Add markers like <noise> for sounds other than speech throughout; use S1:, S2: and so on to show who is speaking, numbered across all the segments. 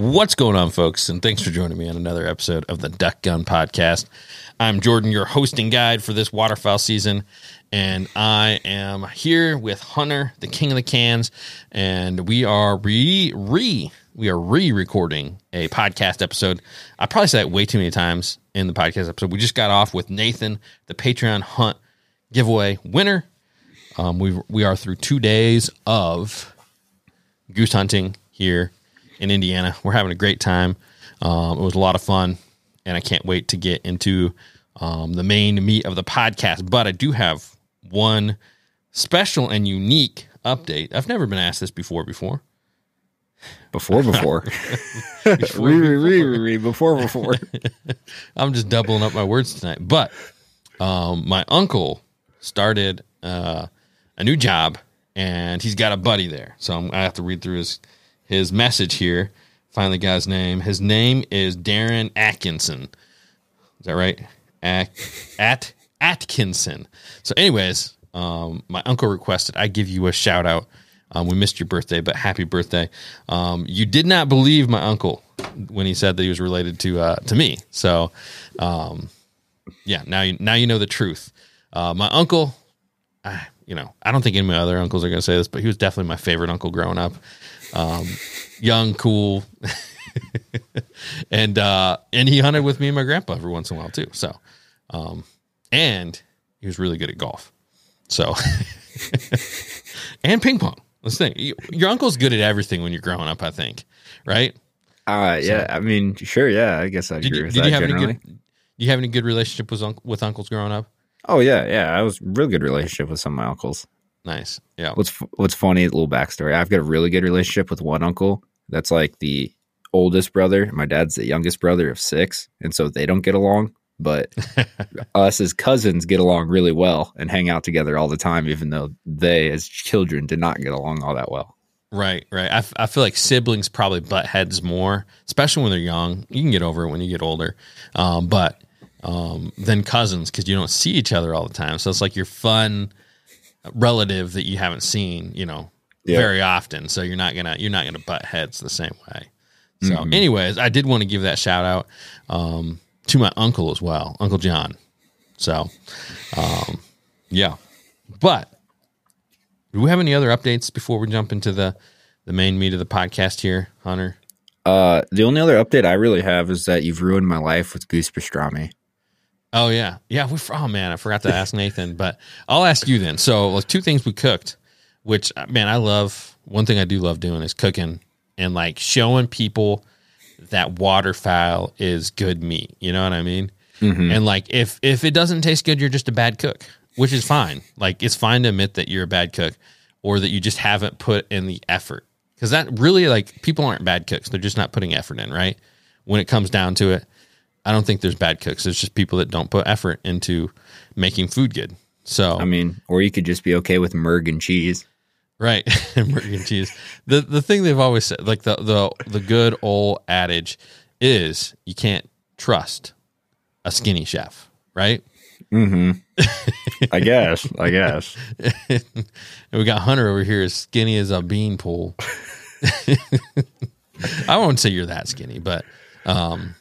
S1: What's going on, folks? And thanks for joining me on another episode of the Duck Gun Podcast. I'm Jordan, your hosting guide for this waterfowl season, and I am here with Hunter, the king of the cans, and we are re re we are re-recording a podcast episode. I probably said that way too many times in the podcast episode. We just got off with Nathan, the Patreon hunt giveaway winner. Um, we we are through two days of goose hunting here in Indiana. We're having a great time. Um, it was a lot of fun, and I can't wait to get into um, the main meat of the podcast. But I do have one special and unique update. I've never been asked this before. Before,
S2: Before, before. <laughs>
S1: Before,
S2: re, re, re, re, re, before, before. <laughs>
S1: I'm just doubling up my words tonight. But um, my uncle started uh, a new job, and he's got a buddy there. So I'm, I have to read through his his message here. The guy's name. His name is Darren Atkinson. Is that right? At, at Atkinson. So, anyways, um, my uncle requested I give you a shout out. Um, we missed your birthday, but happy birthday. Um, you did not believe my uncle when he said that he was related to uh, to me. So, um, yeah, now you now you know the truth. Uh, my uncle, I, you know, I don't think any of my other uncles are going to say this, but he was definitely my favorite uncle growing up. Um, young, cool, <laughs> and uh, and he hunted with me and my grandpa every once in a while too. So, um, and he was really good at golf. So, <laughs> and ping pong. Let's think. Your uncle's good at everything when you're growing up. I think, right?
S2: Uh, yeah, I mean, sure, yeah, I guess I agree
S1: you,
S2: with
S1: did
S2: that
S1: you have
S2: generally.
S1: any good? You have any good relationship with with uncles growing up?
S2: Oh yeah, yeah, I was real good relationship with some of my uncles.
S1: Nice. Yeah.
S2: What's what's funny? Little backstory. I've got a really good relationship with one uncle. That's like the oldest brother. My dad's the youngest brother of six, and so they don't get along. But <laughs> us as cousins get along really well and hang out together all the time, even though they as children did not get along all that well.
S1: Right, right. I, f- I feel like siblings probably butt heads more, especially when they're young. You can get over it when you get older, um, but um, than cousins because you don't see each other all the time. So it's like your fun relative that you haven't seen, you know,
S2: Yeah.
S1: very often. So you're not gonna you're not gonna butt heads the same way. So, anyways, I did want to give that shout out um, to my uncle as well, Uncle John. So, um, yeah, but do we have any other updates before we jump into the the main meat of the podcast here, Hunter?
S2: Uh, the only other update I really have is that you've ruined my life with goose pastrami.
S1: Oh yeah, yeah. We oh man, I forgot to ask Nathan, but I'll ask you then. So like two things we cooked, which uh, man, I love. One thing I do love doing is cooking and like showing people that waterfowl is good meat. You know what I mean? And like if if it doesn't taste good, you're just a bad cook, which is fine. Like it's fine to admit that you're a bad cook or that you just haven't put in the effort. Because that really like people aren't bad cooks; they're just not putting effort in. Right? When it comes down to it, I don't think there's bad cooks. There's just people that don't put effort into making food good. So
S2: I mean, or you could just be okay with merg and cheese.
S1: right, <laughs> American cheese. The the thing they've always said, like the the the good old adage, is you can't trust a skinny chef, right? Mm-hmm.
S2: I guess. I guess.
S1: and <laughs> we got Hunter over here as skinny as a bean pole. <laughs> I won't say you're that skinny, but um,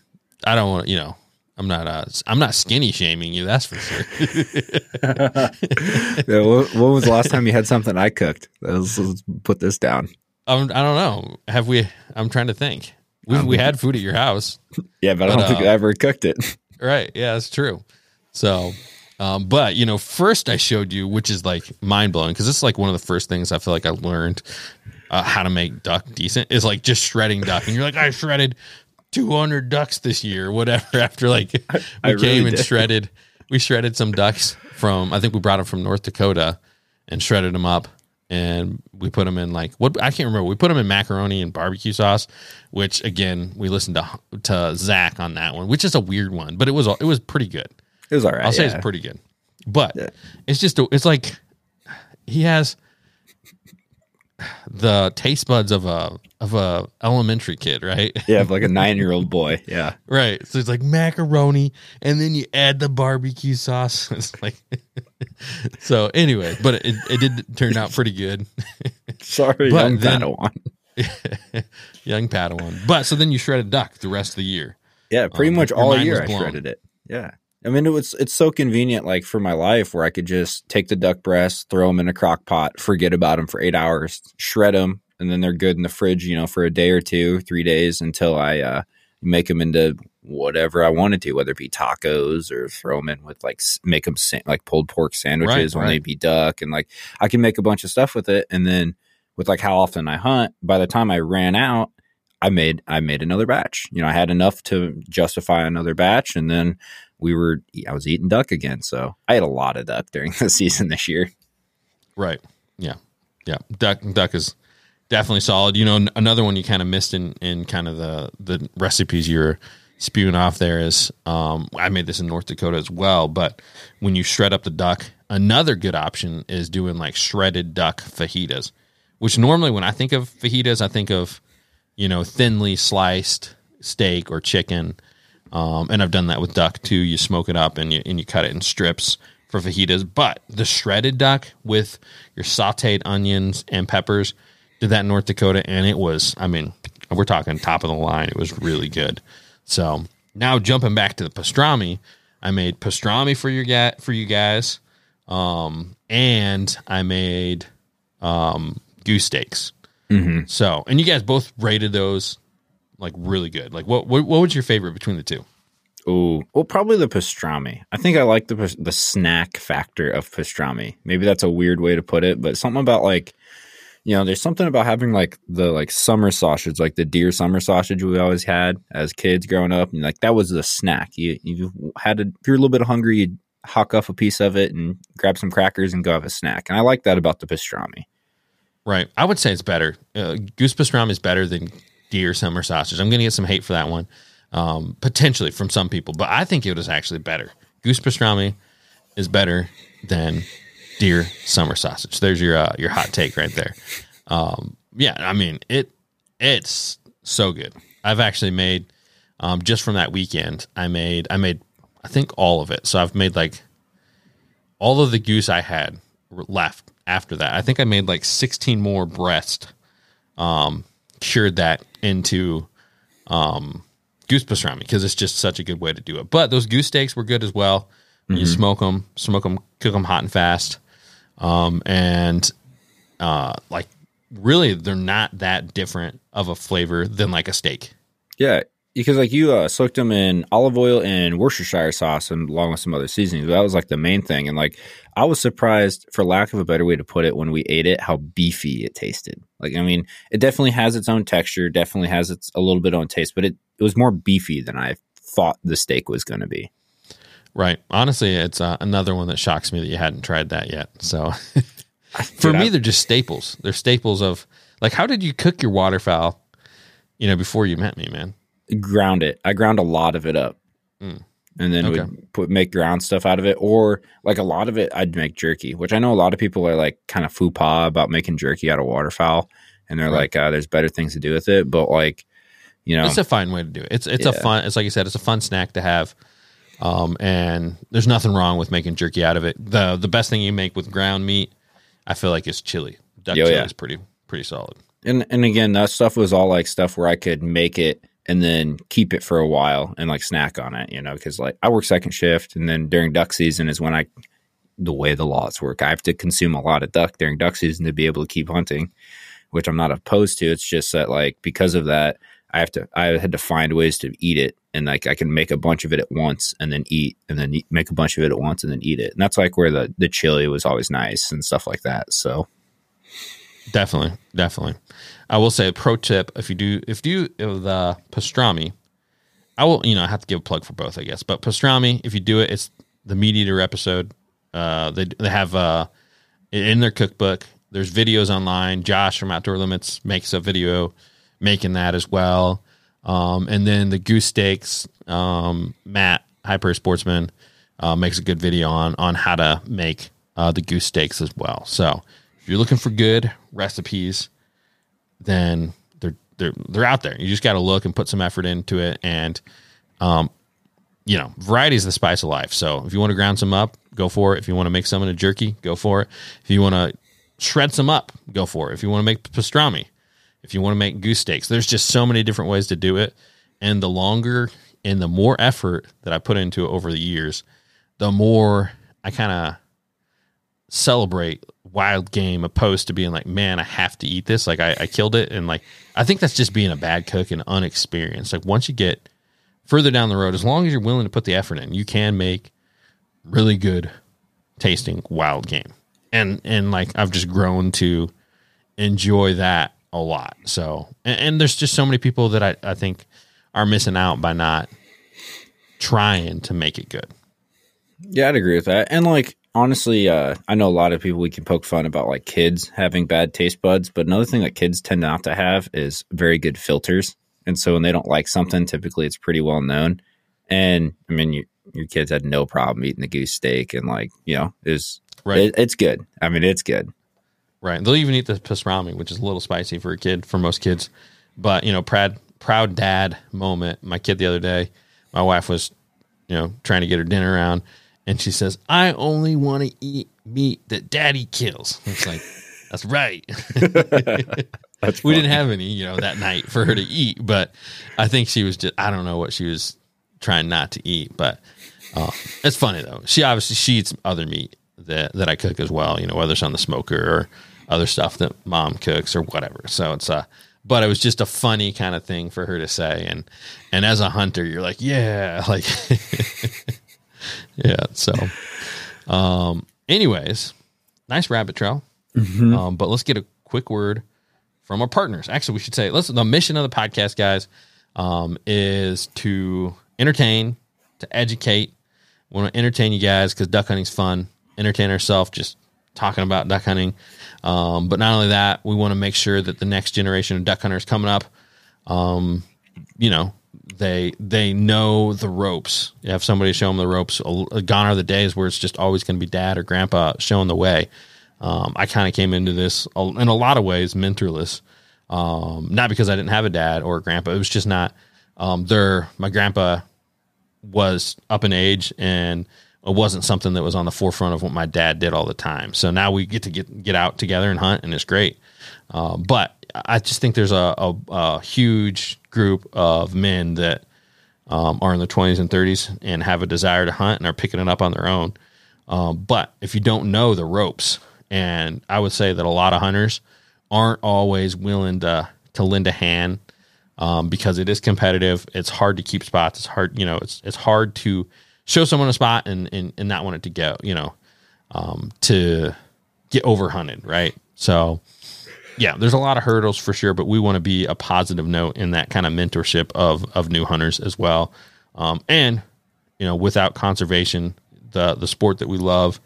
S1: I don't want you know. I'm not uh, I'm not skinny shaming you. That's for sure. <laughs>
S2: Yeah, what, what was the last time you had something I cooked? Let's, let's put this down.
S1: Um, I don't know. Have we? I'm trying to think. We we had food at your house,
S2: Yeah, but I don't think
S1: uh,
S2: I ever cooked it. <laughs>
S1: right? Yeah, that's true. So, um, but you know, first I showed you, which is like mind blowing because this is like one of the first things I feel like I learned uh, how to make duck decent is like just shredding duck, and you're like, I shredded 200 ducks this year, whatever. <laughs> After like we
S2: I
S1: came
S2: really
S1: and
S2: did.
S1: shredded, we shredded some ducks from I think we brought them from North Dakota and shredded them up and we put them in like what I can't remember. We put them in macaroni and barbecue sauce, which again we listened to to Zach on that one, which is a weird one, but it was it was pretty good.
S2: It was all right.
S1: I'll say
S2: yeah.
S1: it's pretty good, but
S2: Yeah.
S1: it's just a, it's like he has the taste buds of a of a elementary kid, right?
S2: Yeah, like a nine year old boy. Yeah. <laughs>
S1: Right. So it's like macaroni, and then you add the barbecue sauce. <laughs> It's like <laughs> so. Anyway, but it, it did turn out pretty good.
S2: Sorry,
S1: But
S2: young
S1: then-
S2: Padawan.
S1: Young Padawan. But so then you shredded duck the rest of the year.
S2: Yeah, pretty
S1: Um,
S2: much all year I shredded it. Yeah. I mean, it was it's so convenient, like for my life, where I could just take the duck breasts, throw them in a crock pot, forget about them for eight hours, shred them, and then they're good in the fridge, you know, for a day or two, three days until I uh, make them into whatever I wanted to, whether it be tacos or throw them in with like make them sa- like pulled pork sandwiches,
S1: Right,
S2: only
S1: right.
S2: be duck, and like I can make a bunch of stuff with it, and then with like how often I hunt, by the time I ran out, I made I made another batch. You know, I had enough to justify another batch, and then we were I was eating duck again. So I had a lot of duck during <laughs> the season this year.
S1: Right. Yeah. Yeah. Duck duck is definitely solid. You know, another one you kind of missed in in kind of the the recipes you're spewing off there is um I made this in North Dakota as well, but when you shred up the duck, another good option is doing like shredded duck fajitas, which normally when I think of fajitas, I think of you know, thinly sliced steak or chicken. Um, and I've done that with duck too. You smoke it up and you and you cut it in strips for fajitas. But the shredded duck with your sautéed onions and peppers did that in North Dakota, and it was. I mean, we're talking top of the line. It was really good. So now jumping back to the pastrami, I made pastrami for your ga- for you guys, um, and I made um, goose steaks.
S2: Mm-hmm.
S1: So, and you guys both rated those like really good. Like, what what, what was your favorite between the two?
S2: Ooh, well, probably the pastrami. I think I like the the snack factor of pastrami. Maybe that's a weird way to put it, but something about like, you know, there's something about having like the like summer sausage, like the deer summer sausage we always had as kids growing up, and like that was the snack. You you had to if you're a little bit hungry, you'd hawk off a piece of it and grab some crackers and go have a snack. And I like that about the pastrami.
S1: Right. I would say it's better. Uh, goose pastrami is better than deer summer sausage. I'm going to get some hate for that one, um, potentially from some people, but I think it was actually better. Goose pastrami is better than deer summer sausage. There's your uh, your hot take right there. Um, yeah, I mean it. It's so good. I've actually made um, just from that weekend. I made I made I think all of it. So I've made like all of the goose I had left after that. I think I made like 16 more breast. Um, cured that into um, goose pastrami because it's just such a good way to do it. But those goose steaks were good as well. You smoke them, smoke them, cook them hot and fast, um, and uh, like really they're not that different of a flavor than like a steak.
S2: Yeah, because like you uh, soaked them in olive oil and Worcestershire sauce, and along with some other seasonings. That was like the main thing, and like I was surprised, for lack of a better way to put it, when we ate it, how beefy it tasted. Like I mean, it definitely has its own texture, definitely has its a little bit own taste, but it it was more beefy than I thought the steak was going to be.
S1: Right. Honestly, it's uh, another one that shocks me that you hadn't tried that yet. So <laughs> for me, they're just staples. They're staples of like, how did you cook your waterfowl? You know, before you met me, man.
S2: ground it. I ground a lot of it up,
S1: Mm.
S2: And then
S1: Okay.
S2: would put make ground stuff out of it, or like a lot of it, I'd make jerky. Which I know a lot of people are like kind of faux pas about making jerky out of waterfowl, and they're
S1: Right.
S2: like, uh, "There's better things to do with it." But like, you know,
S1: It's a fine way to do it. It's it's a fun. It's like you said, it's a fun snack to have. Um, and there's nothing wrong with making jerky out of it. the The best thing you make with ground meat, I feel like, is chili. Duck
S2: Oh,
S1: chili
S2: yeah.
S1: is pretty pretty solid.
S2: and and again, that stuff was all like stuff where I could make it and then keep it for a while and like snack on it, you know, because like I work second shift, and then during duck season is when I, the way the laws work, I have to consume a lot of duck during duck season to be able to keep hunting, which I'm not opposed to. It's just that like because of that, I have to I had to find ways to eat it, and like I can make a bunch of it at once and then eat, and then eat, make a bunch of it at once and then eat it, and that's like where the the chili was always nice and stuff like that. So
S1: Definitely, definitely. I will say a pro tip: if you do, if you do the pastrami, I will. You know, I have to give a plug for both, I guess. But pastrami, if you do it, it's the MeatEater episode. Uh, they they have uh in their cookbook. there's videos online. Josh from Outdoor Limits makes a video making that as well. Um, and then the goose steaks, um, Matt Hyper Sportsman uh, makes a good video on on how to make uh, the goose steaks as well. So if you're looking for good recipes, then they're they're they're out there. You just got to look and put some effort into it. And um, you know, variety is the spice of life. So if you want to ground some up, go for it. If you want to make some in a jerky, go for it. If you want to shred some up, go for it. If you want to make pastrami, if you want to make goose steaks, there's just so many different ways to do it. And the longer and the more effort that I put into it over the years, the more I kind of celebrate wild game opposed to being like, man, I have to eat this. Like I, I killed it. And like, I think that's just being a bad cook and unexperienced. Like once you get further down the road, as long as you're willing to put the effort in, you can make really good tasting wild game. And, and like, I've just grown to enjoy that a lot. So, and, and there's just so many people that I, I think are missing out by not trying to make it good.
S2: Yeah, I'd agree with that. And like honestly, uh, I know a lot of people we can poke fun about like kids having bad taste buds, but another thing that kids tend not to have is very good filters. And so when they don't like something, typically it's pretty well known. And I mean, you, your kids had no problem eating the goose steak, and like you know, is
S1: Right.
S2: it, it's good. I mean, it's good.
S1: Right. They'll even eat the pastrami, which is a little spicy for a kid, for most kids. But, you know, proud, proud dad moment. My kid the other day, my wife was, you know, trying to get her dinner around, and she says, I only want to eat meat that daddy kills. It's like, <laughs> that's right. <laughs>
S2: That's <laughs>
S1: we didn't have any, you know, that night for her to eat, but I think she was just, I don't know what she was trying not to eat, but uh, it's funny though. She obviously, she eats other meat that, that I cook as well, you know, whether it's on the smoker or other stuff that mom cooks or whatever. So it's uh but it was just a funny kind of thing for her to say. And, and as a hunter, you're like, yeah, like, <laughs> yeah. So, um, anyways, nice rabbit trail. Um, but let's get a quick word from our partners. Actually, we should say, listen, the mission of the podcast, guys, um, is to entertain, to educate. We want to entertain you guys because duck hunting's fun. Entertain ourselves just talking about duck hunting. Um, but not only that, we want to make sure that the next generation of duck hunters coming up, um, you know, they they know the ropes. You have somebody show them the ropes. Gone are the days where it's just always going to be dad or grandpa showing the way. Um, I kind of came into this in a lot of ways mentorless. Um, not because I didn't have a dad or a grandpa. It was just not. Um, there, my grandpa was up in age and it wasn't something that was on the forefront of what my dad did all the time. So now we get to get get out together and hunt, and it's great. Uh, but I just think there's a, a, a huge group of men that um, are in their 20s and 30s and have a desire to hunt and are picking it up on their own. Um, but if you don't know the ropes, and I would say that a lot of hunters aren't always willing to to lend a hand um, because it is competitive. It's hard to keep spots. It's hard, you know, it's it's hard to show someone a spot and and, and not want it to go, you know, um, to get over hunted, right? So yeah, there's a lot of hurdles for sure, but we want to be a positive note in that kind of mentorship of of new hunters as well. Um, and you know, without conservation, the the sport that we love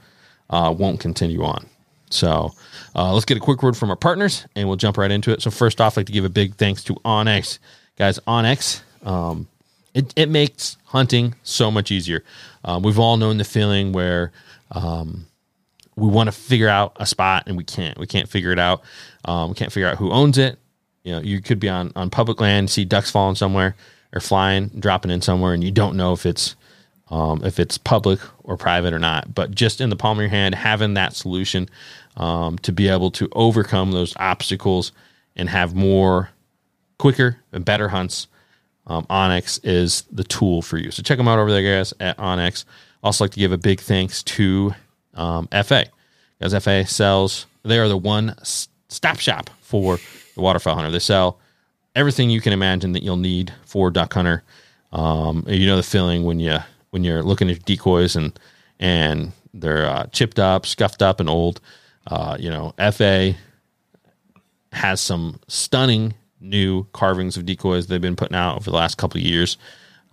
S1: uh, won't continue on. So uh, let's get a quick word from our partners, and we'll jump right into it. So first off, I'd like to give a big thanks to OnX, guys. OnX, um, it it makes hunting so much easier. Um, we've all known the feeling where um, we want to figure out a spot and we can't. We can't figure it out. Um, we can't figure out who owns it. You know, you could be on on public land, see ducks falling somewhere or flying, dropping in somewhere, and you don't know if it's um, if it's public or private or not. But just in the palm of your hand, having that solution um, to be able to overcome those obstacles and have more quicker and better hunts. Um, OnX is the tool for you. So check them out over there, guys, at OnX. Also, like to give a big thanks to um, FA, because FA sells. They are the one stop shop for the waterfowl hunter. They sell everything you can imagine that you'll need for duck hunter. Um, you know the feeling when you when you're looking at decoys and and they're uh, chipped up, scuffed up, and old. Uh, you know, FA has some stunning new carvings of decoys they've been putting out over the last couple of years.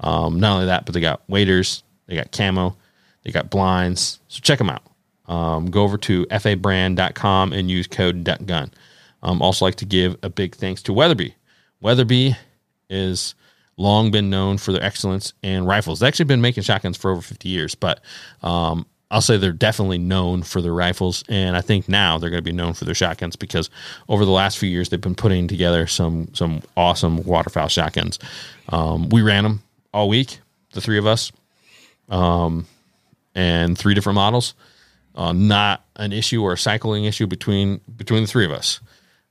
S1: Um, not only that, but they got waders, they got camo, they got blinds. So check them out. Um, go over to fabrand.com and use code DuckGun. Um, also, like to give a big thanks to Weatherby. Weatherby is long been known for their excellence in rifles. They've actually been making shotguns for over 50 years, but um, I'll say they're definitely known for their rifles. And I think now they're going to be known for their shotguns because over the last few years, they've been putting together some, some awesome waterfowl shotguns. Um, we ran them all week, the three of us, um, and three different models. Uh, not an issue or a cycling issue between between the three of us.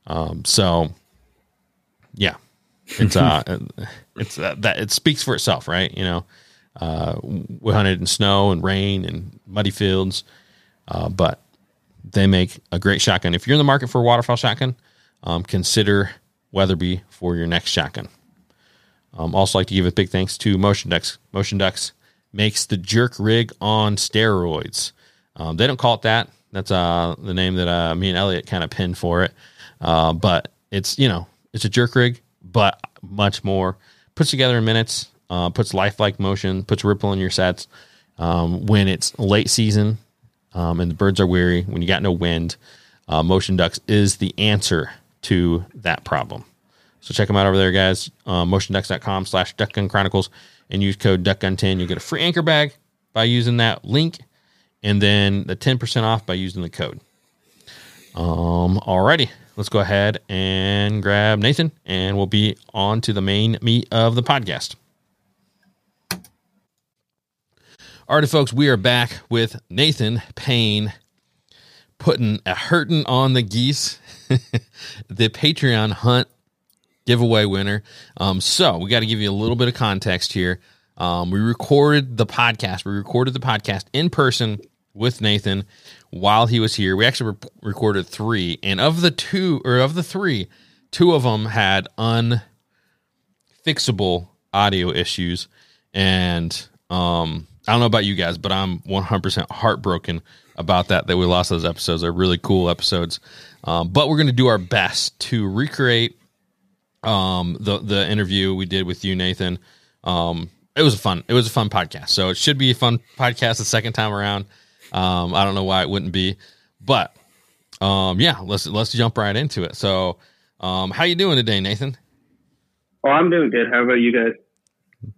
S1: Um, so, yeah, it's <laughs> uh, it's uh, that it speaks for itself, right? You know, uh, we hunted in snow and rain and muddy fields, uh, but they make a great shotgun. If you're in the market for a waterfowl shotgun, um, consider Weatherby for your next shotgun. Um, also, like to give a big thanks to Motion Ducks. Motion Ducks makes the jerk rig on steroids. Um, they don't call it that. That's uh, the name that uh, me and Elliot kind of pinned for it. Uh, but it's you know it's a jerk rig, but much more. Puts together in minutes. Uh, puts lifelike motion. Puts ripple in your sets. Um, when it's late season um, and the birds are weary, when you got no wind, uh, Motion Ducks is the answer to that problem. So check them out over there, guys. Uh, motionducks.com slash duckgun chronicles and use code duckgun10. You'll get a free anchor bag by using that link and then the 10% off by using the code. Um, alrighty, let's go ahead and grab Nathan and we'll be on to the main meat of the podcast. Alrighty, folks, we are back with Nathan Payne putting a hurting on the geese, <laughs> the Patreon hunt giveaway winner. Um, so we got to give you a little bit of context here. Um, we recorded the podcast. We recorded the podcast in person with Nathan while he was here. We actually re- recorded three, and of the two or of the three, two of them had unfixable audio issues. And um, I don't know about you guys, but I'm 100% heartbroken about that that we lost those episodes. They're really cool episodes. Um, but we're going to do our best to recreate um, the the interview we did with you, Nathan. Um, it was a fun it was a fun podcast. So it should be a fun podcast the second time around. Um, I don't know why it wouldn't be, but um, yeah, let's let's jump right into it. So, um, how you doing today, Nathan?
S3: Oh, I'm doing good. How about you guys?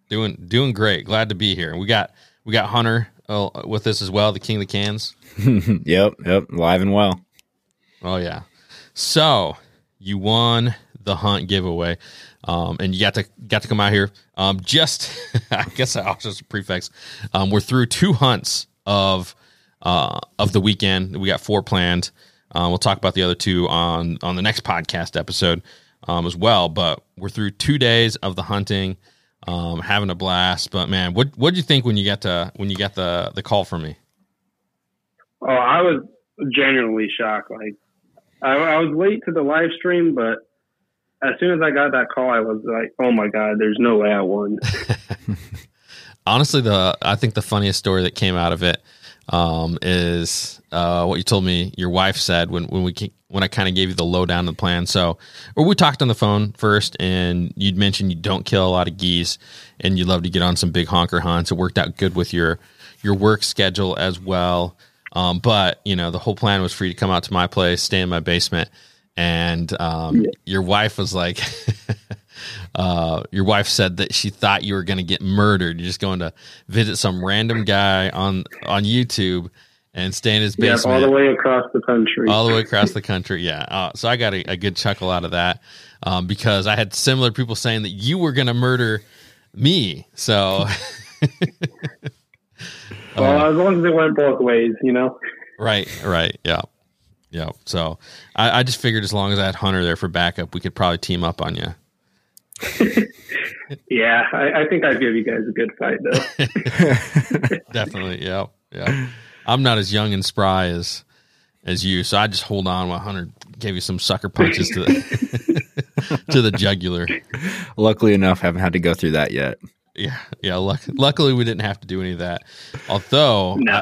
S1: Doing doing great. Glad to be here. We got we got Hunter uh, with us as well, the king of the cans. <laughs>
S2: yep, yep, live and well.
S1: Oh yeah. So you won the hunt giveaway, um, and you got to got to come out here. Um, just <laughs> I guess I'll just prefix. Um, we're through two hunts of uh, of the weekend. We got four planned. Uh, we'll talk about the other two on on the next podcast episode um, as well. But we're through two days of the hunting, um, having a blast. But man, what what did you think when you got to when you got the the call from me?
S3: Oh, I was genuinely shocked. Like I, I was late to the live stream, but as soon as I got that call, I was like, "Oh my god, there's no way I won." <laughs>
S1: Honestly, the I think the funniest story that came out of it um, is uh, what you told me your wife said when when we when I kind of gave you the lowdown of the plan. So, or we talked on the phone first, and you'd mentioned you don't kill a lot of geese, and you love to get on some big honker hunts. It worked out good with your your work schedule as well. Um, but you know, the whole plan was for you to come out to my place, stay in my basement, and um, your wife was like. <laughs> Uh, your wife said that she thought you were going to get murdered. You're just going to visit some random guy on on YouTube and stay in his basement.
S3: Yeah, all the way across the country.
S1: All the way across the country. Yeah. Uh, so I got a, a, good chuckle out of that um, because I had similar people saying that you were going to murder me. So. <laughs>
S3: well, uh, as long as it went both ways, you know.
S1: Right. Right. Yeah. Yeah. So I, I just figured as long as I had Hunter there for backup, we could probably team up on you. <laughs>
S3: yeah, I, I, think I'd give you guys a good fight though. <laughs>
S1: Definitely, yeah, yeah. I'm not as young and spry as as you, so I just hold on while Hunter gave you some sucker punches to the, <laughs> to the jugular.
S2: Luckily enough, haven't had to go through that yet.
S1: Yeah, yeah. Luck, luckily, we didn't have to do any of that. Although, no.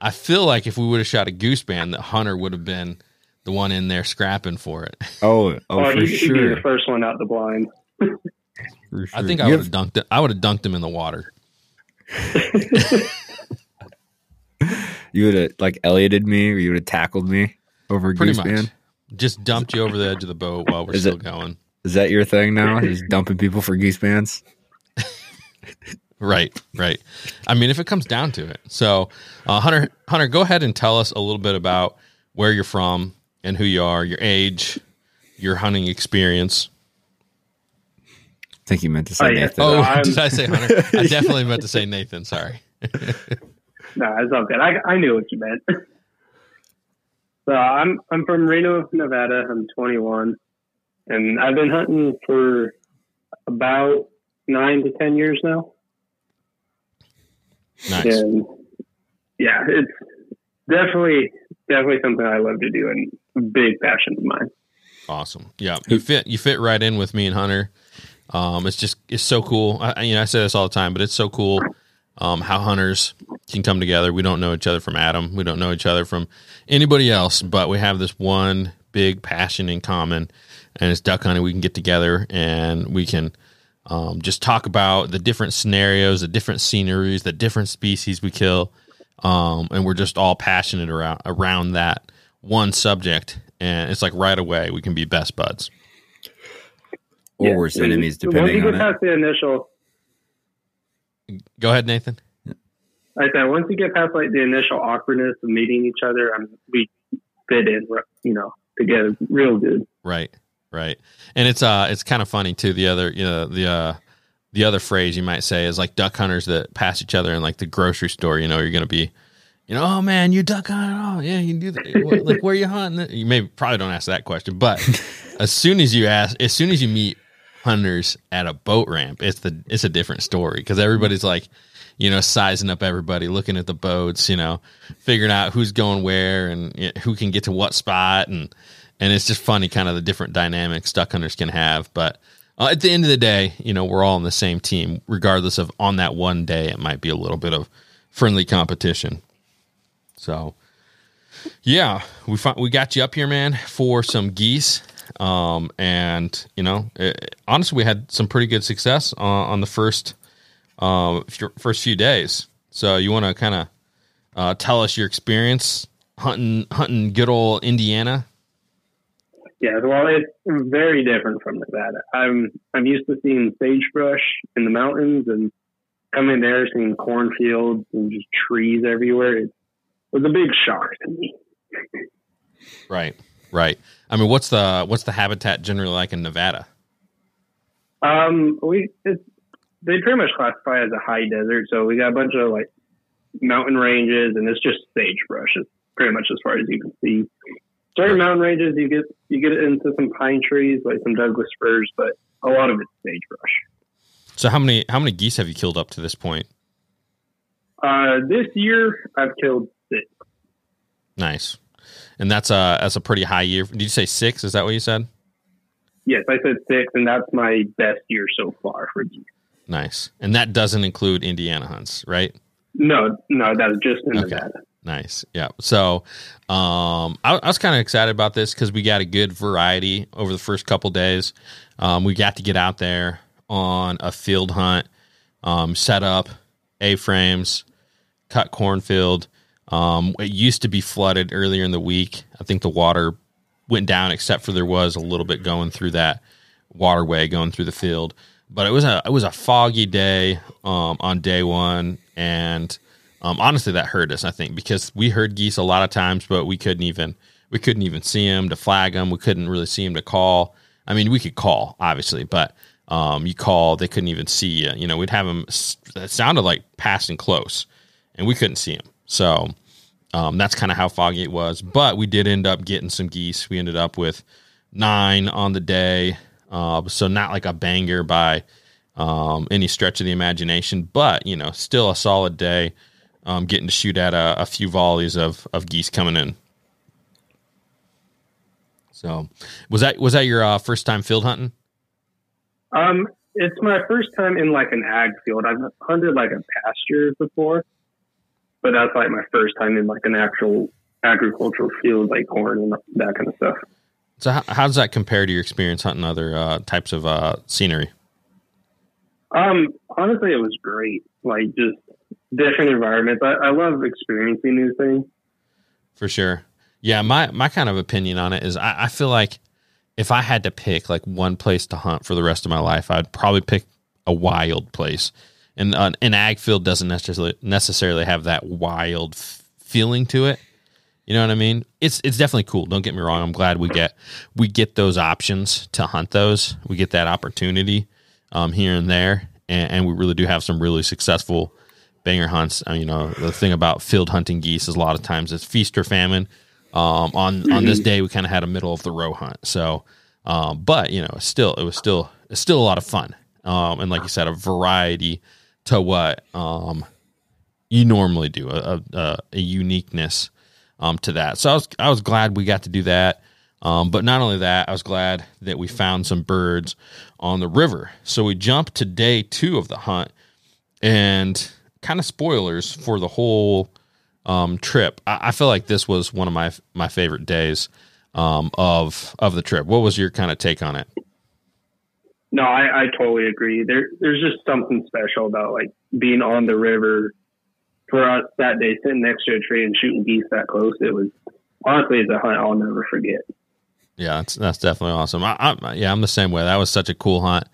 S1: I, I feel like if we would have shot a goose band, that Hunter would have been the one in there scrapping for it.
S2: Oh, oh, oh for
S3: he'd,
S2: sure.
S3: He'd be the first one out the blind.
S1: Sure. I think I would have dunked it. I would have dunked him in the water. <laughs>
S2: You would have like Ellioted me, or you would have tackled me over a
S1: Pretty
S2: goose
S1: much.
S2: man.
S1: Just dumped you over the edge of the boat while we're
S2: Is
S1: still
S2: it-
S1: going.
S2: Is that your thing now? <laughs> Just dumping people for goose bands?
S1: Right, right. I mean, if it comes down to it. So, uh, Hunter, Hunter, go ahead and tell us a little bit about where you're from and who you are, your age, your hunting experience.
S2: I think you meant to say
S3: Oh, yeah.
S2: Nathan.
S1: Oh,
S3: I'm- <laughs>
S1: did I say Hunter? I definitely meant to say Nathan. Sorry. <laughs>
S3: No, it's all good. I, I knew what you meant. <laughs> so I'm I'm from Reno, Nevada. I'm 21, and I've been hunting for about nine to ten years now.
S1: Nice.
S3: And yeah, it's definitely definitely something I love to do and a big passion of mine.
S1: Awesome. Yeah, you fit you fit right in with me and Hunter. Um, it's just it's so cool. I, you know, I say this all the time, but it's so cool um, how hunters can come together. We don't know each other from Adam. We don't know each other from anybody else, but we have this one big passion in common, and it's duck hunting. We can get together and we can um, just talk about the different scenarios, the different sceneries, the different species we kill, um, and we're just all passionate around around that one subject. And it's like right away we can be best buds.
S2: Or
S3: Yeah.
S2: worse enemies, depending
S3: Once
S2: depending
S3: you
S2: on
S3: get
S2: it.
S3: past the initial,
S1: Go ahead, Nathan.
S3: like that, once you get past like the initial awkwardness of meeting each other, and we fit in, you know, together real good.
S1: Right, right. And it's uh it's kind of funny too. The other you know the uh the other phrase you might say is like duck hunters that pass each other in like the grocery store. You know, you're gonna be, you know, oh man, you duck hunting? Oh yeah, you do that. Like where you hunting? You maybe probably don't ask that question, but <laughs> as soon as you ask, as soon as you meet hunters at a boat ramp, it's the it's a different story because everybody's like. You know, sizing up everybody, looking at the boats, you know, figuring out who's going where and who can get to what spot, and and it's just funny, kind of the different dynamics duck hunters can have. But uh, at the end of the day, you know, we're all on the same team, regardless of on that one day, it might be a little bit of friendly competition. So, yeah, we fi- we got you up here, man, for some geese. Um, and you know, it, honestly, we had some pretty good success uh, on the first uh, first few days. So, you want to kind of uh, tell us your experience hunting hunting good old Indiana?
S3: Yeah, well, it's very different from Nevada. I'm I'm used to seeing sagebrush in the mountains and coming there seeing cornfields and just trees everywhere. It was a big shock to me.
S1: Right, right. I mean, what's the what's the habitat generally like in Nevada?
S3: Um, we it's, they pretty much classify as a high desert, so we got a bunch of like mountain ranges, and it's just sagebrush. It's pretty much as far as you can see. Certain mountain ranges, you get you get into some pine trees, like some Douglas firs, but a lot of it's sagebrush.
S1: So how many how many geese have you killed up to this point?
S3: Uh, this year I've killed six.
S1: Nice, and that's a that's a pretty high year. Did you say six? Is that what you said?
S3: Yes, I said six, and that's my best year so far for geese.
S1: Nice, and that doesn't include Indiana hunts, right?
S3: No, no, that's just in
S1: Okay.
S3: Nevada.
S1: Nice. Yeah. So, um, I, I was kind of excited about this because we got a good variety over the first couple days. Um, we got to get out there on a field hunt, um, set up A frames, cut cornfield. Um, it used to be flooded earlier in the week. I think the water went down, except for there was a little bit going through that waterway going through the field. But it was a it was a foggy day um, on day one, and um, honestly, that hurt us. I think because we heard geese a lot of times, but we couldn't even we couldn't even see them to flag them. We couldn't really see them to call. I mean, we could call obviously, but um, you call, they couldn't even see you. You know, we'd have them. It sounded like passing close, and we couldn't see them. So um, that's kind of how foggy it was. But we did end up getting some geese. We ended up with nine on the day. Uh, so not like a banger by um, any stretch of the imagination, but you know, still a solid day. Um, getting to shoot at a, a few volleys of, of geese coming in. So, was that was that your uh, first time field hunting?
S3: Um, it's my first time in like an ag field. I've hunted like a pasture before, but that's like my first time in like an actual agricultural field, like corn and that kind of stuff.
S1: So, how, how does that compare to your experience hunting other uh, types of uh, scenery?
S3: Um, honestly, it was great. Like just different environments. I, I love experiencing new things.
S1: For sure. Yeah, my my kind of opinion on it is I, I feel like if I had to pick like one place to hunt for the rest of my life, I'd probably pick a wild place. And uh, an ag field doesn't necessarily necessarily have that wild f- feeling to it. You know what I mean? It's it's definitely cool. Don't get me wrong. I'm glad we get we get those options to hunt those. We get that opportunity um, here and there, and, and we really do have some really successful banger hunts. Uh, you know, the thing about field hunting geese is a lot of times it's feast or famine. Um, on on this day, we kind of had a middle of the row hunt. So, um, but you know, still it was still it's still a lot of fun. Um, and like you said, a variety to what um you normally do, a a, a uniqueness um to that. So I was I was glad we got to do that. Um, but not only that, I was glad that we found some birds on the river. So we jumped to day two of the hunt, and kind of spoilers for the whole um, trip. I, I, feel like this was one of my my favorite days um, of of the trip. What was your kind of take on it?
S3: No, I, I totally agree. There, there's just something special about like being on the river for us that day, sitting next to a tree and shooting geese that close. It was honestly, it's a hunt I'll never forget.
S1: Yeah, that's, that's definitely awesome. I, I, yeah, I'm the same way. That was such a cool hunt.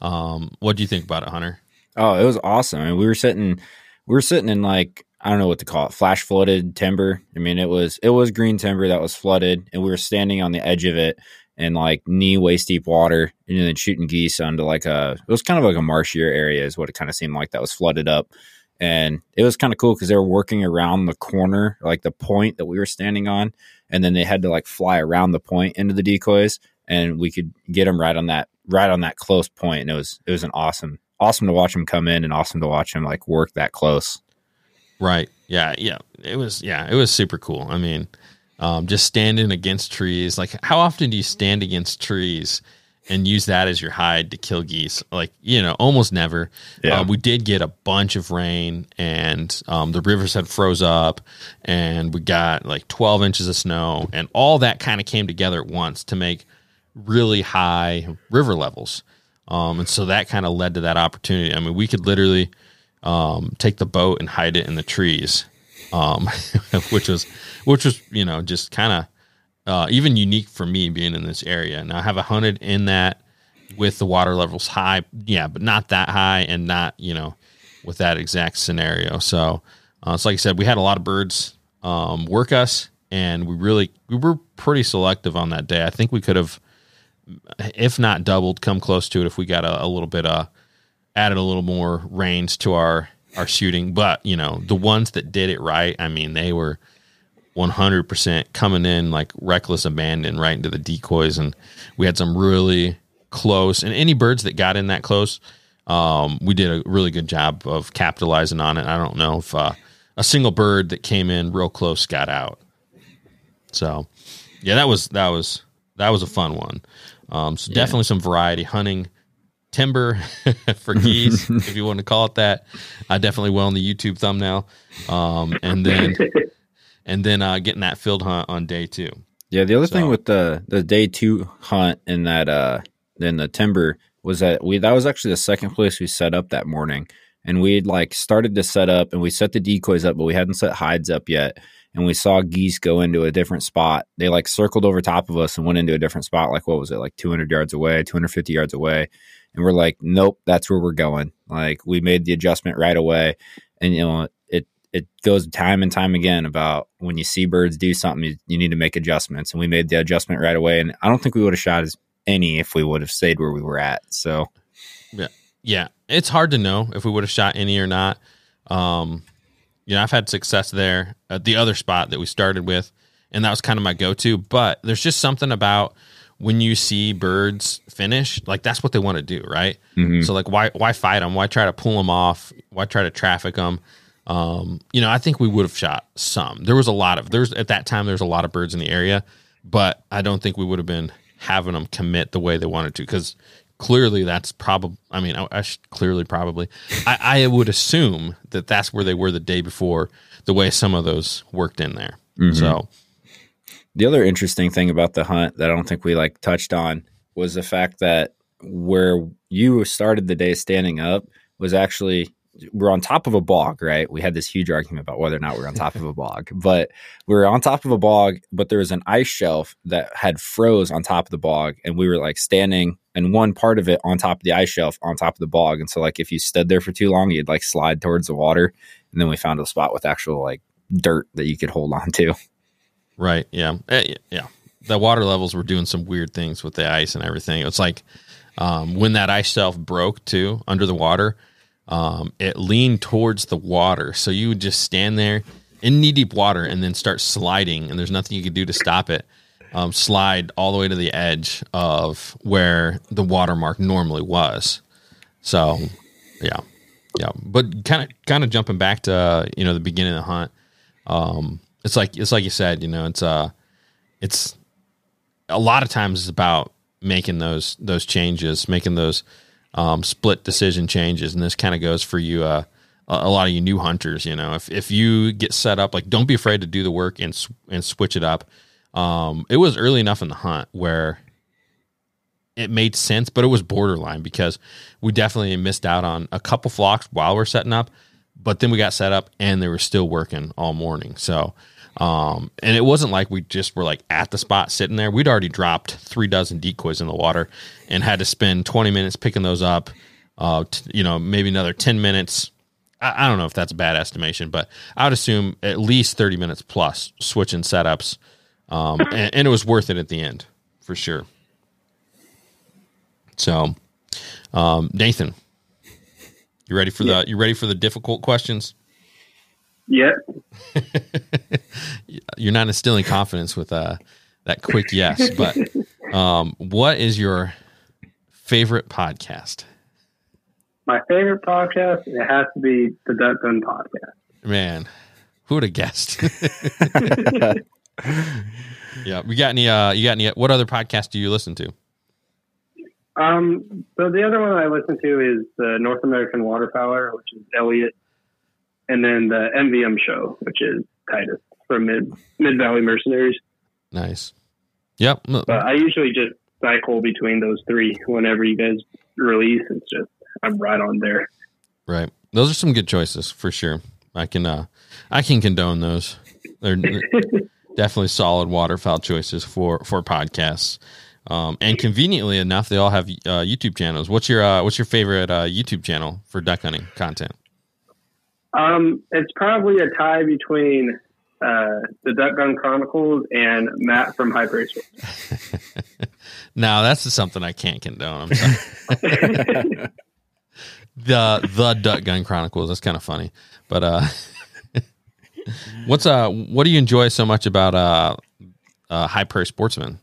S1: Um, what do you think about it, Hunter?
S2: Oh, it was awesome. I mean, we were sitting, we were sitting in like I don't know what to call it, flash flooded timber. I mean, it was it was green timber that was flooded, and we were standing on the edge of it in like knee waist deep water, and then shooting geese onto like a it was kind of like a marshier area, is what it kind of seemed like that was flooded up, and it was kind of cool because they were working around the corner, like the point that we were standing on, and then they had to like fly around the point into the decoys, and we could get them right on that right on that close point, and it was it was an awesome awesome to watch them come in, and awesome to watch them like work that close.
S1: Right. Yeah. Yeah. It was. Yeah. It was super cool. I mean, um, just standing against trees. Like, how often do you stand against trees and use that as your hide to kill geese? Like, you know, almost never. Yeah. Uh, we did get a bunch of rain, and um, the rivers had froze up, and we got like twelve inches of snow, and all that kind of came together at once to make really high river levels. Um, and so that kind of led to that opportunity. I mean, we could literally um, take the boat and hide it in the trees, um, <laughs> which was which was you know just kind of uh, even unique for me being in this area. Now I have a hunted in that with the water levels high, yeah, but not that high and not you know with that exact scenario. So uh, it's like I said, we had a lot of birds um, work us, and we really we were pretty selective on that day. I think we could have, if not doubled, come close to it if we got a, a little bit of added a little more range to our our shooting. But you know, the ones that did it right, I mean, they were 100% coming in like reckless abandon right into the decoys, and we had some really close. And any birds that got in that close, um, we did a really good job of capitalizing on it. I don't know if uh, a single bird that came in real close got out. So, yeah, that was that was that was a fun one. Um, so yeah. definitely some variety hunting timber <laughs> for geese, <laughs> if you want to call it that. I definitely will in the YouTube thumbnail. Um, and then <laughs> and then uh, getting that field hunt on day two.
S2: Yeah, the other so. thing with the the day two hunt and that uh then the timber was that we that was actually the second place we set up that morning. And we'd like started to set up and we set the decoys up, but we hadn't set hides up yet. And we saw geese go into a different spot. They like circled over top of us and went into a different spot, like what was it, like 200 yards away, 250 yards away and we're like, nope, that's where we're going. Like we made the adjustment right away, and you know it it goes time and time again about when you see birds do something, you, you need to make adjustments, and we made the adjustment right away. And I don't think we would have shot as any if we would have stayed where we were at. So
S1: yeah, yeah, it's hard to know if we would have shot any or not. Um, you know, I've had success there at the other spot that we started with, and that was kind of my go-to. But there's just something about when you see birds finish, like that's what they want to do, right? Mm-hmm. So like, why why fight them? Why try to pull them off? Why try to traffic them? Um, you know, I think we would have shot some. There was a lot of there's at that time there's a lot of birds in the area, but I don't think we would have been having them commit the way they wanted to because clearly that's probably. I mean, I, I clearly probably I, I, would assume that that's where they were the day before. The way some of those worked in there, mm-hmm. so
S2: the other interesting thing about the hunt that I don't think we like touched on was the fact that where you started the day standing up was actually we're on top of a bog, right? We had this huge argument about whether or not we are on top of a bog, <laughs> but we were on top of a bog, but there was an ice shelf that had froze on top of the bog, and we were like standing and one part of it on top of the ice shelf on top of the bog. And so like if you stood there for too long, you'd like slide towards the water. And then we found a spot with actual like dirt that you could hold on to.
S1: Right. Yeah. Eh, yeah. The water levels were doing some weird things with the ice and everything. It's like um, when that ice shelf broke too under the water, um, it leaned towards the water. So you would just stand there in knee deep water and then start sliding, and there's nothing you could do to stop it. Um, slide all the way to the edge of where the watermark normally was. So, yeah, yeah. But kind of, kind of jumping back to you know the beginning of the hunt. Um, it's like it's like you said, you know, it's uh, it's a lot of times it's about making those those changes, making those um, split decision changes, and this kind of goes for you. Uh, a lot of you new hunters, you know, if if you get set up, like don't be afraid to do the work and and switch it up. Um, it was early enough in the hunt where it made sense, but it was borderline because we definitely missed out on a couple flocks while we're setting up. But then we got set up and they were still working all morning. So, um, and it wasn't like we just were like at the spot sitting there. We'd already dropped three dozen decoys in the water and had to spend 20 minutes picking those up. Uh, t- you know, maybe another 10 minutes. I, I don't know if that's a bad estimation, but I would assume at least 30 minutes plus switching setups. Um, <laughs> and, and it was worth it at the end for sure. So, um, Nathan, you ready for the you ready for the difficult questions?
S3: Yeah. <laughs>
S1: You're not instilling confidence with uh, that quick yes, but um, what is your favorite podcast?
S3: My favorite podcast, it has to be the Duck Gun podcast.
S1: Man, who would have guessed? <laughs> yeah, we got any? Uh, you got any? What other podcast do you listen to?
S3: Um, so the other one I listen to is the North American Waterfowler, which is Elliot, and then the MVM show, which is Titus from Mid Mid Valley Mercenaries.
S1: Nice. Yep.
S3: But I usually just cycle between those three whenever you guys release. It's just I'm right on there.
S1: Right. Those are some good choices for sure. I can uh I can condone those. They're <laughs> definitely solid waterfowl choices for for podcasts. Um, and conveniently enough, they all have uh, YouTube channels. What's your uh, what's your favorite uh, YouTube channel for duck hunting content?
S3: Um, it's probably a tie between uh, the Duck Gun Chronicles and Matt from High Prairie. <laughs>
S1: now that's something I can't condone. <laughs> The the Duck Gun Chronicles. That's kind of funny, but uh, <laughs> what's uh, what do you enjoy so much about uh, uh High Prairie Sportsman?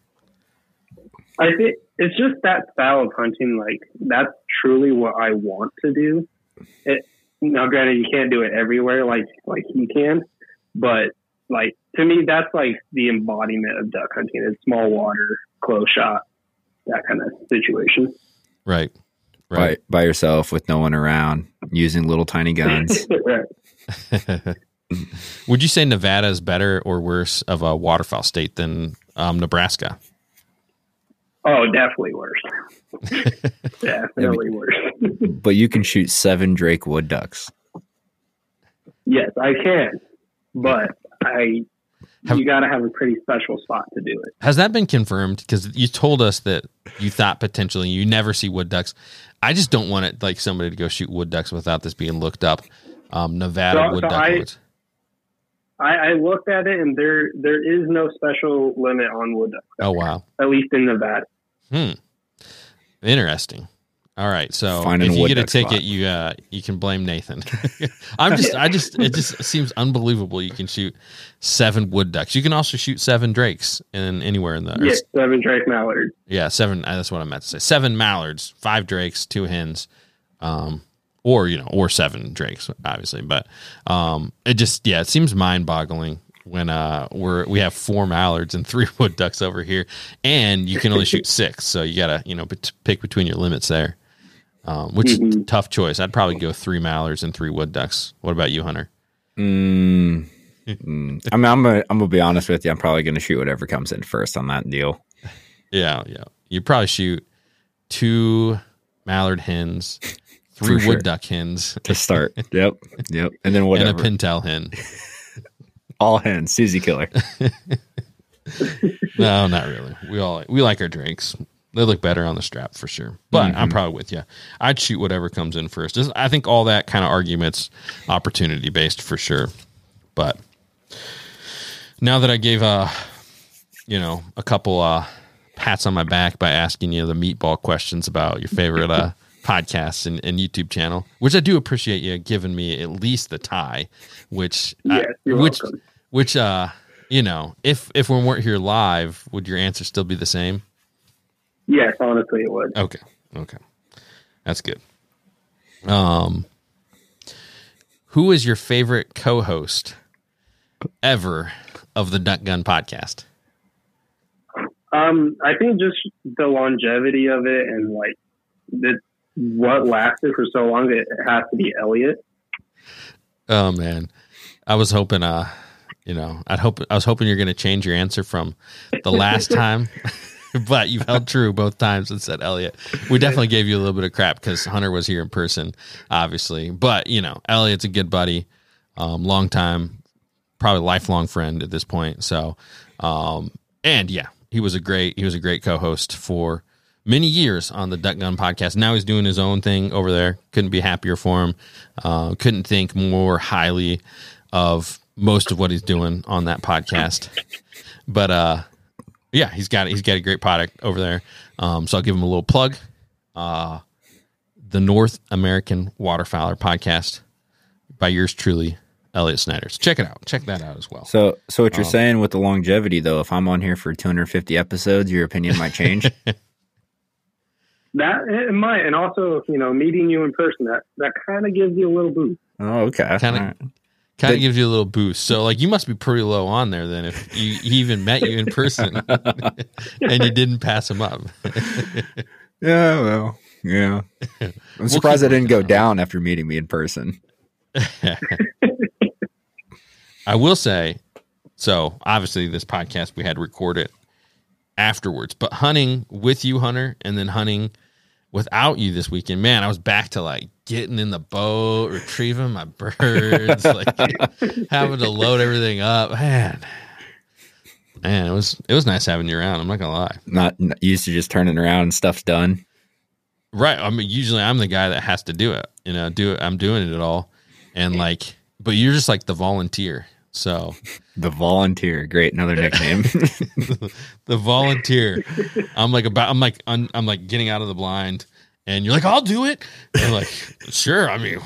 S3: I think it's just that style of hunting. Like that's truly what I want to do. It, now, granted, you can't do it everywhere like like he can, but like to me, that's like the embodiment of duck hunting. It's small water, close shot, that kind of situation.
S1: Right. Right.
S2: By, by yourself with no one around, using little tiny guns. <laughs> <laughs>
S1: Would you say Nevada is better or worse of a waterfowl state than um, Nebraska?
S3: Oh, definitely worse. Definitely worse. <laughs>
S2: but you can shoot seven Drake wood ducks.
S3: Yes, I can, but I have, you got to have a pretty special spot to do it.
S1: Has that been confirmed? Because you told us that you thought potentially you never see wood ducks. I just don't want it like somebody to go shoot wood ducks without this being looked up. Um, Nevada so, wood so duck I, woods.
S3: I, I, looked at it, and there there is no special limit on wood ducks.
S1: Oh wow!
S3: At least in Nevada.
S1: Hmm. Interesting. All right, so Finding if you get a ticket, spot. you uh, you can blame Nathan. <laughs> I'm just, I just, it just seems unbelievable. You can shoot seven wood ducks. You can also shoot seven drakes in anywhere in the
S3: yeah, seven drake mallards.
S1: Yeah, seven. Uh, that's what I meant to say. Seven mallards, five drakes, two hens, um, or you know, or seven drakes, obviously. But um, it just, yeah, it seems mind boggling when uh we're we have four mallards and three <laughs> wood ducks over here, and you can only shoot <laughs> six, so you gotta you know pick between your limits there. Um, which mm-hmm. tough choice. I'd probably go three mallards and three wood ducks. What about you, Hunter?
S2: Mm, <laughs> mm. I mean, I'm gonna I'm gonna be honest with you. I'm probably gonna shoot whatever comes in first on that deal.
S1: Yeah, yeah. You probably shoot two mallard hens, three wood
S2: sure.
S1: duck hens,
S2: to start. yep, yep, and then whatever.
S1: and a pintail hen.
S2: All hens, Susie Killer. <laughs>
S1: No, not really. We all we like our drinks. They look better on the strap for sure. But
S2: Mm-hmm.
S1: I'm probably with you. I'd shoot whatever comes in first. This- I think all that kind of arguments opportunity based for sure. But now that I gave uh you know a couple uh pats on my back by asking you the meatball questions about your favorite uh <laughs> podcasts and, and YouTube channel, which I do appreciate you giving me at least the tie, which I-
S3: Yes, you're
S1: which
S3: welcome.
S1: Which uh you know if if we weren't here live, would your answer still be the same?
S3: Yes, honestly, it would.
S1: Okay. Okay. That's good. Um who is your favorite co-host ever of the Duck Gun podcast?
S3: Um, I think just the longevity of it and like the what lasted for so long, it has to be Elliot.
S1: Oh man. I was hoping uh you know, I'd hope I was hoping you're gonna change your answer from the last <laughs> time. <laughs> but you've held true both times and said Elliot. We definitely gave you a little bit of crap because Hunter was here in person, obviously. But you know, Elliot's a good buddy, um, long time, probably lifelong friend at this point. So, um, and yeah, he was a great he was a great co-host for many years on the Duck Gun podcast. Now he's doing his own thing over there. Couldn't be happier for him. Uh, couldn't think more highly of most of what he's doing on that podcast. But uh, yeah, he's got he's got a great product over there. Um, so I'll give him a little plug. Uh, the North American Waterfowler podcast by yours truly, Elliot Snyder. So check it out. Check that out as well.
S2: So, so what you're
S1: Um,
S2: saying with the longevity, though, if I'm on here for 250 episodes, your opinion might change. <laughs>
S3: That it might, and also you know, meeting you in person that that kind of gives you a little boost.
S2: oh, okay.
S1: Kinda-
S2: All right.
S1: Kind of gives you a little boost. So like you must be pretty low on there then if you he even met you in person <laughs> and you didn't pass him up. <laughs>
S2: Yeah, well, yeah. <laughs> I'm surprised I didn't go down after meeting me in person.
S1: I will say, so obviously this podcast we had to record it afterwards, but hunting with you, Hunter, and then hunting without you this weekend, man, I was back to like getting in the boat, retrieving my birds, <laughs> like having to load everything up. Man, man, it was it was nice having you around. I'm not gonna lie.
S2: Not, not used to just turning around and stuff's done.
S1: Right. I mean, usually I'm the guy that has to do it. You know, do it. I'm doing it at all, and like, but you're just like the volunteer. So
S2: The volunteer, great, another nickname. <laughs>
S1: the volunteer. I'm like about. I'm like. I'm, I'm like getting out of the blind, and you're like, I'll do it. And like, sure. I mean,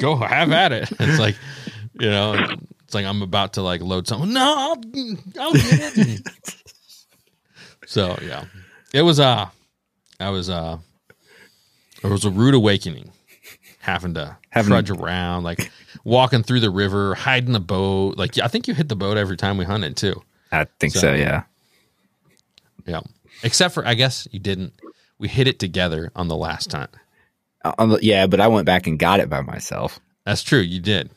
S1: go have at it. It's like, you know, it's like I'm about to like load something. No, I'll, I'll get it. so yeah, it was. Uh, I was. Uh, it was a rude awakening, having to
S2: Having-
S1: trudge around, like walking through the river, hiding the boat. Like I think you hit the boat every time we hunted too.
S2: I think so,
S1: So-
S2: yeah.
S1: Yeah. Except for I guess you didn't. We hit it together on the last time.
S2: Uh, on the- yeah, but I went back and got it by myself.
S1: That's true. You did.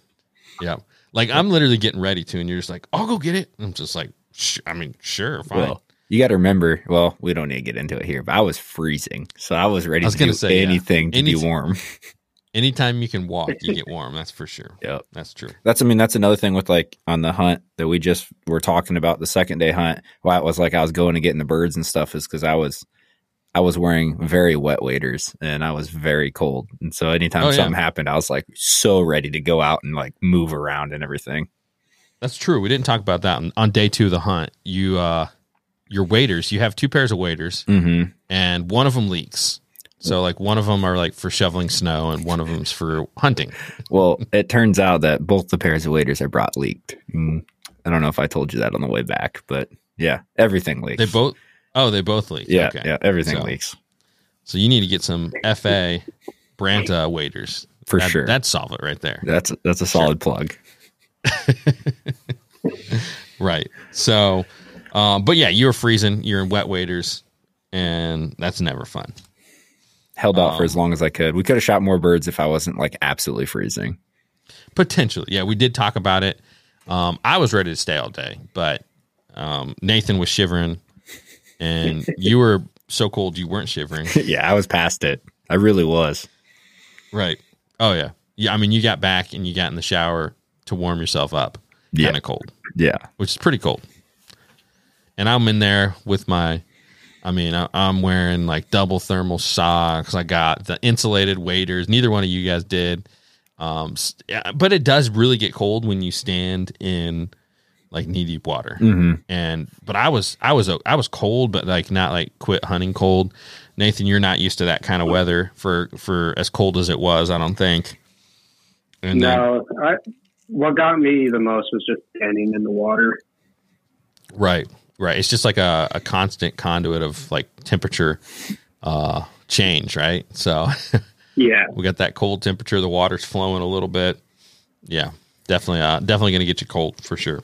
S1: Yeah. Like I'm literally getting ready to, and you're just like, "I'll go get it." I'm just like, sh- I mean, sure, fine.
S2: Well, you got to remember. Well, we don't need to get into it here, but I was freezing, so I was ready
S1: I was
S2: to
S1: gonna
S2: do
S1: say, yeah.
S2: anything to be warm. <laughs>
S1: Anytime you can walk, you get warm. That's for sure.
S2: Yep.
S1: That's true.
S2: That's I mean that's another thing with like on the hunt that we just were talking about the second day hunt. Why it was like I was going and getting the birds and stuff is because I was I was wearing very wet waders and I was very cold, and so anytime
S1: Oh, yeah.
S2: something happened, I was like so ready to go out and like move around and everything.
S1: That's true. We didn't talk about that on, on day two of the hunt. You, uh, your waders. You have two pairs of waders,
S2: Mm-hmm.
S1: and one of them leaks. So like one of them are like for shoveling snow, and one of them's for hunting.
S2: Well, it turns out that both the pairs of waders I brought leaked. Mm, I don't know if I told you that on the way back, but yeah, everything leaks.
S1: They both. Oh, they both leak.
S2: yeah,
S1: Okay.
S2: yeah, everything
S1: So-
S2: leaks
S1: So you need to get some FA Branta waders
S2: for
S1: That-
S2: sure.
S1: That'd solve it right there.
S2: that's that's a solid plug. <laughs>
S1: Right. So, um, but yeah, you're freezing. You're in wet waders, and that's never fun.
S2: Held out for
S1: Um,
S2: as long as I could. We could have shot more birds if I wasn't like absolutely freezing.
S1: Potentially, yeah. We did talk about it. Um, I was ready to stay all day, but um, Nathan was shivering, and <laughs> you were so cold you weren't shivering. <laughs>
S2: yeah, I was past it. I really was.
S1: Right. Oh yeah. Yeah. I mean, you got back and you got in the shower to warm yourself up.
S2: Yeah.
S1: Kind of cold,
S2: Yeah.
S1: which is pretty cold. And I'm in there with my. I mean, I, I'm wearing like double thermal socks. I got the insulated waders. Neither one of you guys did. Um, but it does really get cold when you stand in like knee deep water.
S2: Mm-hmm.
S1: And but I was I was I was cold, but like not like quit hunting cold. Nathan, you're not used to that kind of weather for for as cold as it was. I don't think. And then
S3: No, I, what got me the most was just standing in the water.
S1: right, right. It's just like a, a constant conduit of like temperature uh change, right? So <laughs>
S3: Yeah.
S1: we got that cold temperature. The water's flowing a little bit. Yeah, definitely, uh, definitely going to get you cold for sure.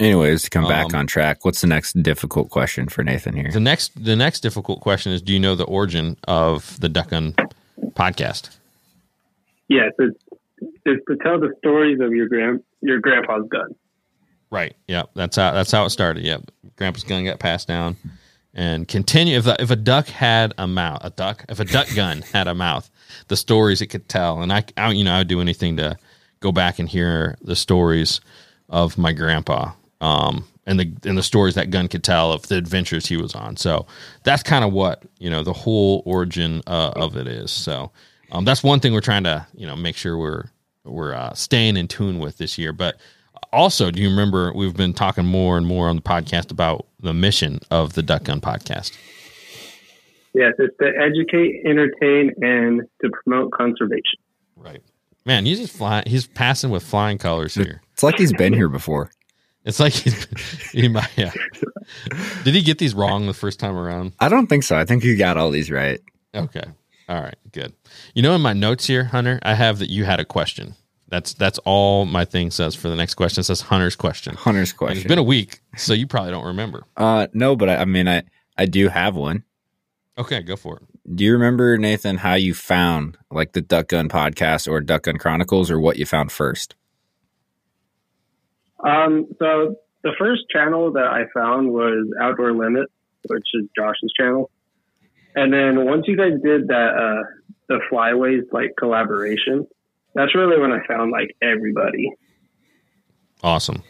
S2: Anyways, to come back
S1: Um,
S2: on track, what's the next difficult question for Nathan here?
S1: The next, the next difficult question is: Do you know the origin of the Duck Gun podcast?
S3: Yes, it's it's to tell the stories of your grand your grandpa's gun.
S1: Right. Yeah. That's how that's how it started. Yep. Grandpa's gun got passed down, and continue. If a, if a duck had a mouth, a duck. If a duck gun <laughs> had a mouth, the stories it could tell. And I, I, you know, I'd do anything to go back and hear the stories of my grandpa. Um, and the and the stories that gun could tell of the adventures he was on. So that's kind of what you know the whole origin uh, of it is. So um, that's one thing we're trying to you know make sure we're we're uh, staying in tune with this year. But also, do you remember we've been talking more and more on the podcast about the mission of the Duck Gun podcast?
S3: Yes, it's to educate, entertain, and to promote conservation.
S1: Right, man. He's just flying. He's passing with flying colors here.
S2: It's like he's been here before.
S1: It's like <laughs> he's, he might. Yeah. Did he get these wrong the first time around?
S2: I don't think so. I think you got all these right.
S1: Okay. All right. Good. You know, in my notes here, Hunter, I have that you had a question. That's that's all my thing says for the next question. It says Hunter's question.
S2: Hunter's
S1: And
S2: question.
S1: it's been a week, so you probably don't remember.
S2: uh, no, but I, I mean, I I do have one.
S1: Okay, go for it.
S2: Do you remember Nathan how you found like the Duck Gun podcast or Duck Gun Chronicles or what you found first?
S3: Um, so the first channel that I found was Outdoor Limit, which is Josh's channel. And then once you guys did that, uh, the Flyways like collaboration, that's really when I found like everybody.
S1: Awesome.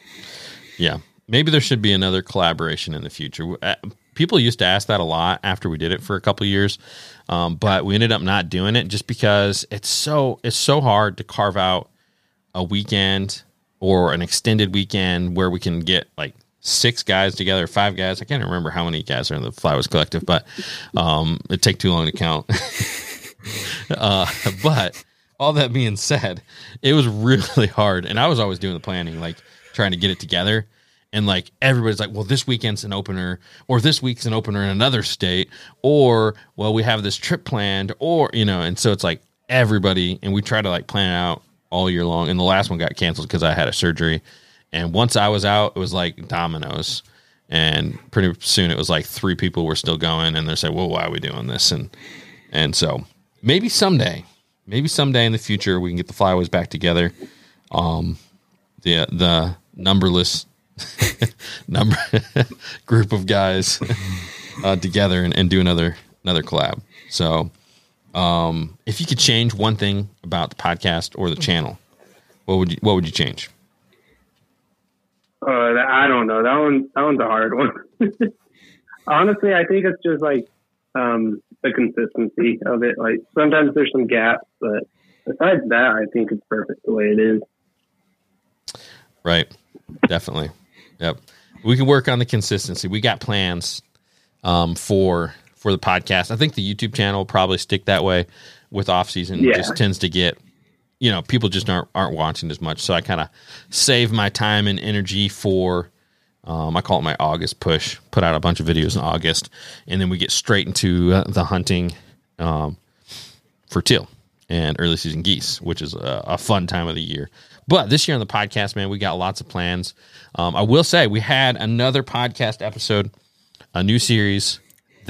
S1: Yeah. Maybe there should be another collaboration in the future. Uh, People used to ask that a lot after we did it for a couple years, um, but we ended up not doing it just because it's so it's so hard to carve out a weekend or an extended weekend where we can get like six guys together, five guys. I can't remember how many guys are in the Flyways Collective, but um, it take too long to count. <laughs> uh, but all that being said, it was really hard, and I was always doing the planning, like trying to get it together. And like everybody's like, well, this weekend's an opener, or this week's an opener in another state, or well, we have this trip planned, or you know, and so it's like everybody, and we try to like plan it out all year long. And the last one got canceled because I had a surgery, and once I was out, it was like dominoes. And pretty soon it was like three people were still going, and they're saying, "Well, why are we doing this?" And and so maybe someday, maybe someday in the future, we can get the flyways back together. Um, the the numberless <laughs> number <laughs> group of guys <laughs> uh, together and, and do another another collab. So, um, if you could change one thing about the podcast or the channel, what would you what would you change?
S3: Uh, I don't know. That one, that one's a hard one. <laughs> Honestly, I think it's just like um, the consistency of it. Like sometimes there's some gaps, but besides that, I think it's perfect the way it is.
S1: Right. Definitely. Yep. We can work on the consistency. We got plans um, for for the podcast. I think the YouTube channel will probably stick that way with off season.
S3: Yeah.
S1: Just tends to get you know, people just aren't aren't watching as much. So I kind of save my time and energy for um, I call it my August push. Put out a bunch of videos in August, and then we get straight into uh, the hunting um, for teal and early season geese, which is a, a fun time of the year. But this year on the podcast, man, we got lots of plans. Um, I will say we had another podcast episode, a new series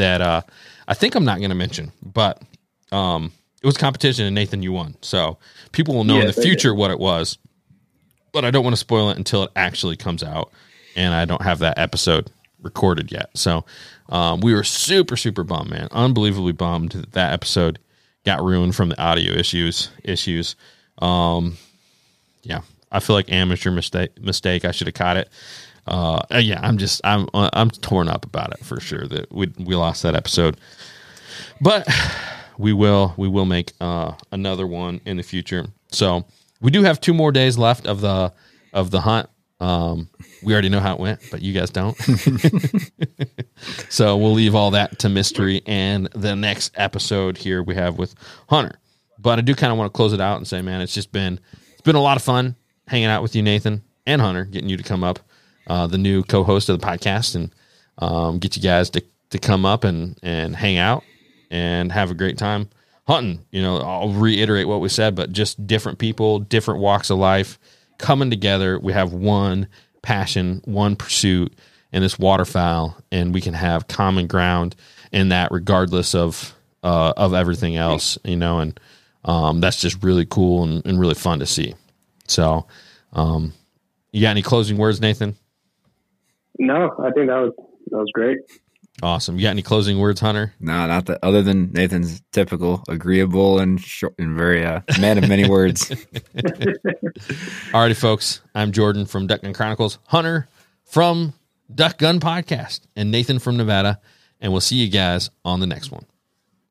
S1: that uh, I think I'm not going to mention, but um, it was competition and Nathan, you won. So people will know in the
S3: did.
S1: future what it was, but I don't want to spoil it until it actually comes out. And I don't have that episode recorded yet. So um, we were super, super bummed, man. Unbelievably bummed that that episode got ruined from the audio issues. Issues. Um, yeah, I feel like amateur mistake. Mistake. I should have caught it. Uh, uh, yeah, I'm just I'm uh, I'm torn up about it for sure that we we lost that episode, but we will we will make uh, another one in the future. So we do have two more days left of the of the hunt. Um, we already know how it went, but you guys don't. <laughs> so we'll leave all that to mystery and the next episode here we have with Hunter. But I do kind of want to close it out and say, man, it's just been it's been a lot of fun hanging out with you, Nathan and Hunter, getting you to come up, uh, the new co-host of the podcast, and um, get you guys to to come up and and hang out and have a great time hunting. You know, I'll reiterate what we said, but just different people, different walks of life coming together. We have one passion, one pursuit and this waterfowl, and we can have common ground in that, regardless of uh, of everything else. You know, and um, that's just really cool and, and, really fun to see. So, um, you got any closing words, Nathan?
S3: No, I think that was that was great.
S1: Awesome. You got any closing words, Hunter?
S2: No, not that. Other than Nathan's typical, agreeable and short and very uh, man of many words. <laughs> <laughs>
S1: Alrighty, folks. I'm Jordan from Duck Gun Chronicles. Hunter from Duck Gun Podcast, and Nathan from Nevada. And we'll see you guys on the next one.